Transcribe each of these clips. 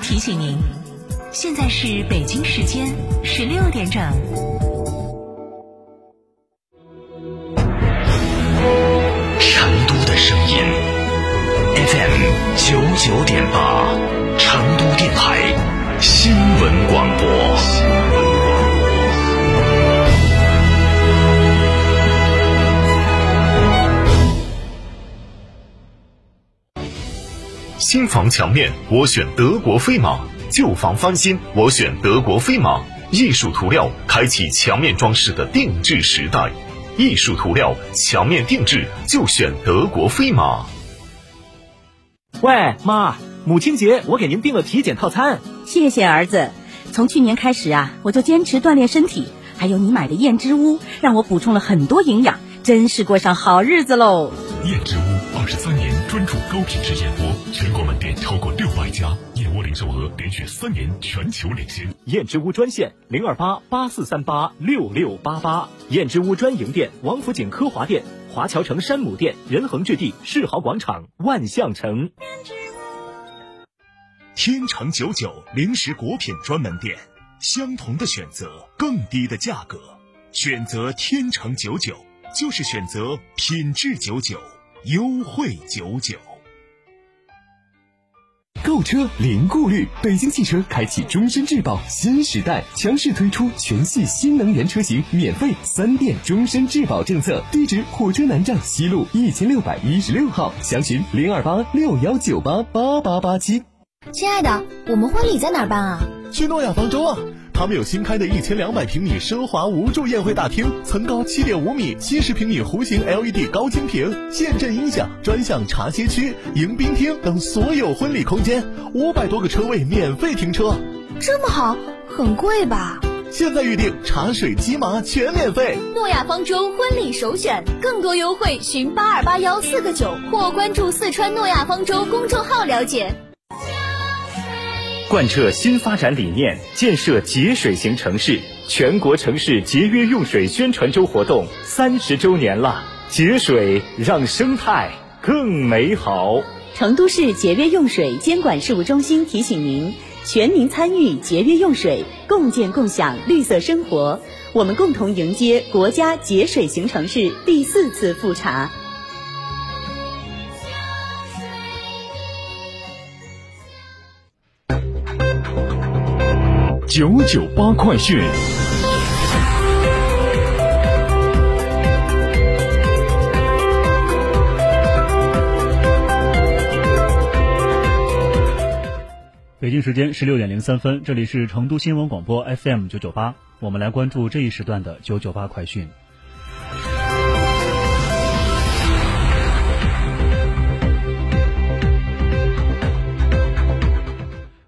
提醒您，现在是北京时间十六点整。成都的声音，FM 九九点八，成都电台新闻广播。新房墙面，我选德国飞马；旧房翻新，我选德国飞马。艺术涂料开启墙面装饰的定制时代，艺术涂料墙面定制就选德国飞马。喂，妈，母亲节我给您订了体检套餐。谢谢儿子。从去年开始啊，我就坚持锻炼身体，还有你买的燕之屋，让我补充了很多营养，真是过上好日子喽。燕之屋二十三年专注高品质燕窝，超过六百家，燕窝零售额连续三年全球领先。燕之屋专线零二八八四三八六六八八，燕之屋专营店王府井科华店、华侨城山姆店、仁恒置地世豪广场、万象城。天长久久零食果品专门店，相同的选择，更低的价格，选择天长久久就是选择品质久久，优惠久久。购车零顾虑，北京汽车开启终身质保新时代，强势推出全系新能源车型免费三电终身质保政策。地址：火车南站西路一千六百一十六号，详询零二八六幺九八八八八七。亲爱的，我们婚礼在哪儿办啊？去诺亚方舟啊！他们有新开的一千两百平米奢华无柱宴会大厅，层高七点五米，七十平米弧形 LED 高清屏，现阵音响，专项茶歇区、迎宾厅等所有婚礼空间，五百多个车位免费停车。这么好，很贵吧？现在预定茶水鸡麻全免费。诺亚方舟婚礼首选，更多优惠寻八二八幺四个九或关注四川诺亚方舟公众号了解。贯彻新发展理念，建设节水型城市，全国城市节约用水宣传周活动三十周年了。节水让生态更美好。成都市节约用水监管事务中心提醒您：全民参与节约用水，共建共享绿色生活。我们共同迎接国家节水型城市第四次复查。九九八快讯。北京时间十六点零三分，这里是成都新闻广播 FM 九九八，我们来关注这一时段的九九八快讯。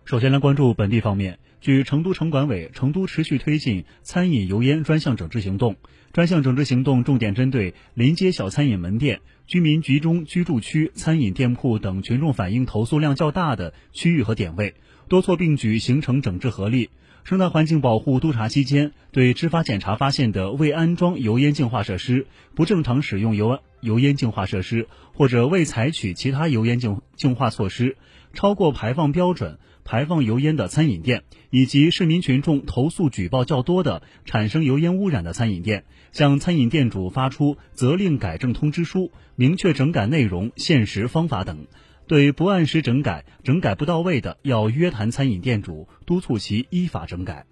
首先来关注本地方面。据成都城管委，成都持续推进餐饮油烟专项整治行动。专项整治行动重点针对临街小餐饮门店、居民集中居住区、餐饮店铺等群众反映投诉量较大的区域和点位，多措并举，形成整治合力。生态环境保护督查期间，对执法检查发现的未安装油烟净化设施、不正常使用油油烟净化设施或者未采取其他油烟净净化措施，超过排放标准。排放油烟的餐饮店，以及市民群众投诉举报较多的产生油烟污染的餐饮店，向餐饮店主发出责令改正通知书，明确整改内容、限时方法等。对不按时整改、整改不到位的，要约谈餐饮店主，督促其依法整改。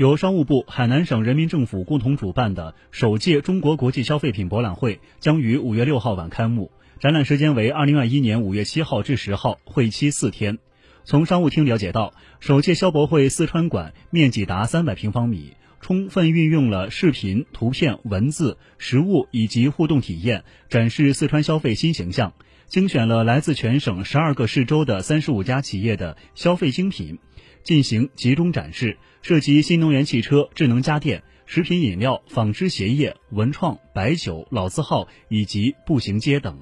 由商务部、海南省人民政府共同主办的首届中国国际消费品博览会将于五月六号晚开幕，展览时间为二零二一年五月七号至十号，会期四天。从商务厅了解到，首届消博会四川馆面积达三百平方米，充分运用了视频、图片、文字、实物以及互动体验，展示四川消费新形象，精选了来自全省十二个市州的三十五家企业的消费精品。进行集中展示，涉及新能源汽车、智能家电、食品饮料、纺织鞋业、文创、白酒、老字号以及步行街等。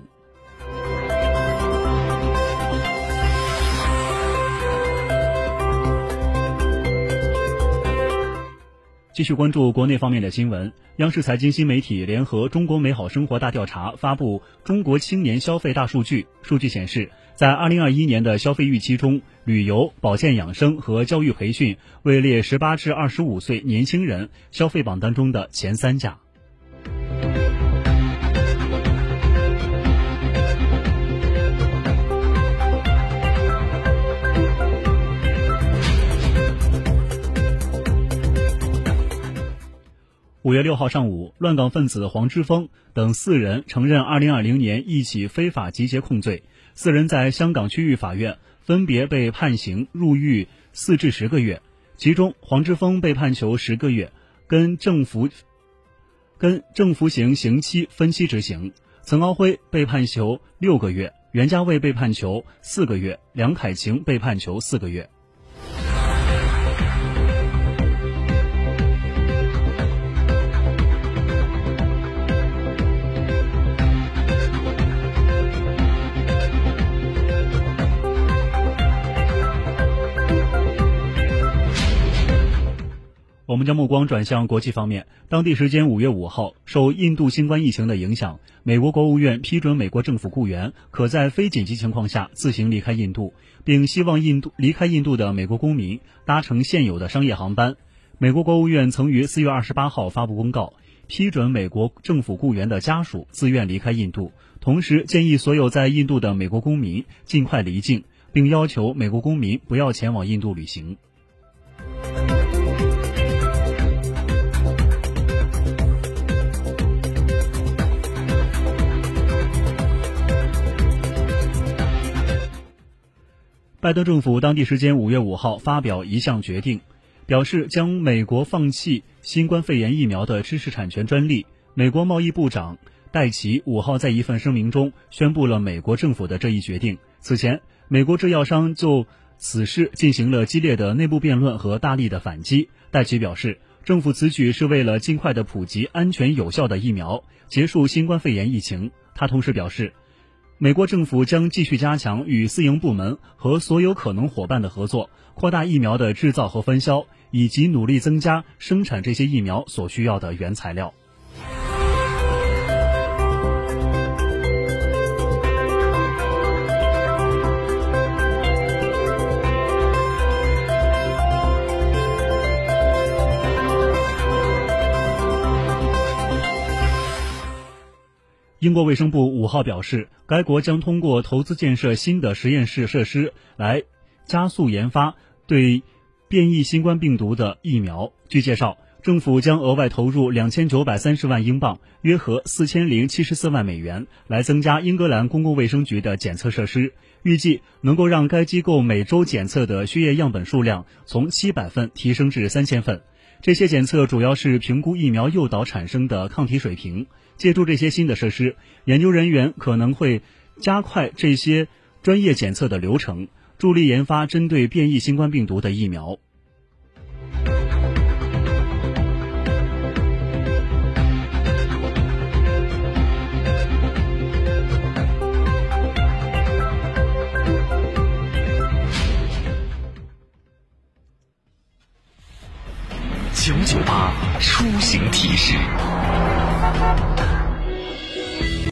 继续关注国内方面的新闻。央视财经新媒体联合中国美好生活大调查发布中国青年消费大数据。数据显示，在2021年的消费预期中，旅游、保健养生和教育培训位列18至25岁年轻人消费榜单中的前三甲。五月六号上午，乱港分子黄之锋等四人承认二零二零年一起非法集结控罪。四人在香港区域法院分别被判刑入狱四至十个月，其中黄之锋被判囚十个月，跟政府跟正服刑刑期分期执行；岑敖辉被判囚六个月，袁家卫被判囚四个月，梁凯晴被判囚四个月。我们将目光转向国际方面。当地时间五月五号，受印度新冠疫情的影响，美国国务院批准美国政府雇员可在非紧急情况下自行离开印度，并希望印度离开印度的美国公民搭乘现有的商业航班。美国国务院曾于四月二十八号发布公告，批准美国政府雇员的家属自愿离开印度，同时建议所有在印度的美国公民尽快离境，并要求美国公民不要前往印度旅行。拜登政府当地时间五月五号发表一项决定，表示将美国放弃新冠肺炎疫苗的知识产权专利。美国贸易部长戴奇五号在一份声明中宣布了美国政府的这一决定。此前，美国制药商就此事进行了激烈的内部辩论和大力的反击。戴奇表示，政府此举是为了尽快的普及安全有效的疫苗，结束新冠肺炎疫情。他同时表示。美国政府将继续加强与私营部门和所有可能伙伴的合作，扩大疫苗的制造和分销，以及努力增加生产这些疫苗所需要的原材料。英国卫生部五号表示，该国将通过投资建设新的实验室设施来加速研发对变异新冠病毒的疫苗。据介绍，政府将额外投入两千九百三十万英镑，约合四千零七十四万美元，来增加英格兰公共卫生局的检测设施，预计能够让该机构每周检测的血液样本数量从七百份提升至三千份。这些检测主要是评估疫苗诱导产生的抗体水平。借助这些新的设施，研究人员可能会加快这些专业检测的流程，助力研发针对变异新冠病毒的疫苗。行提示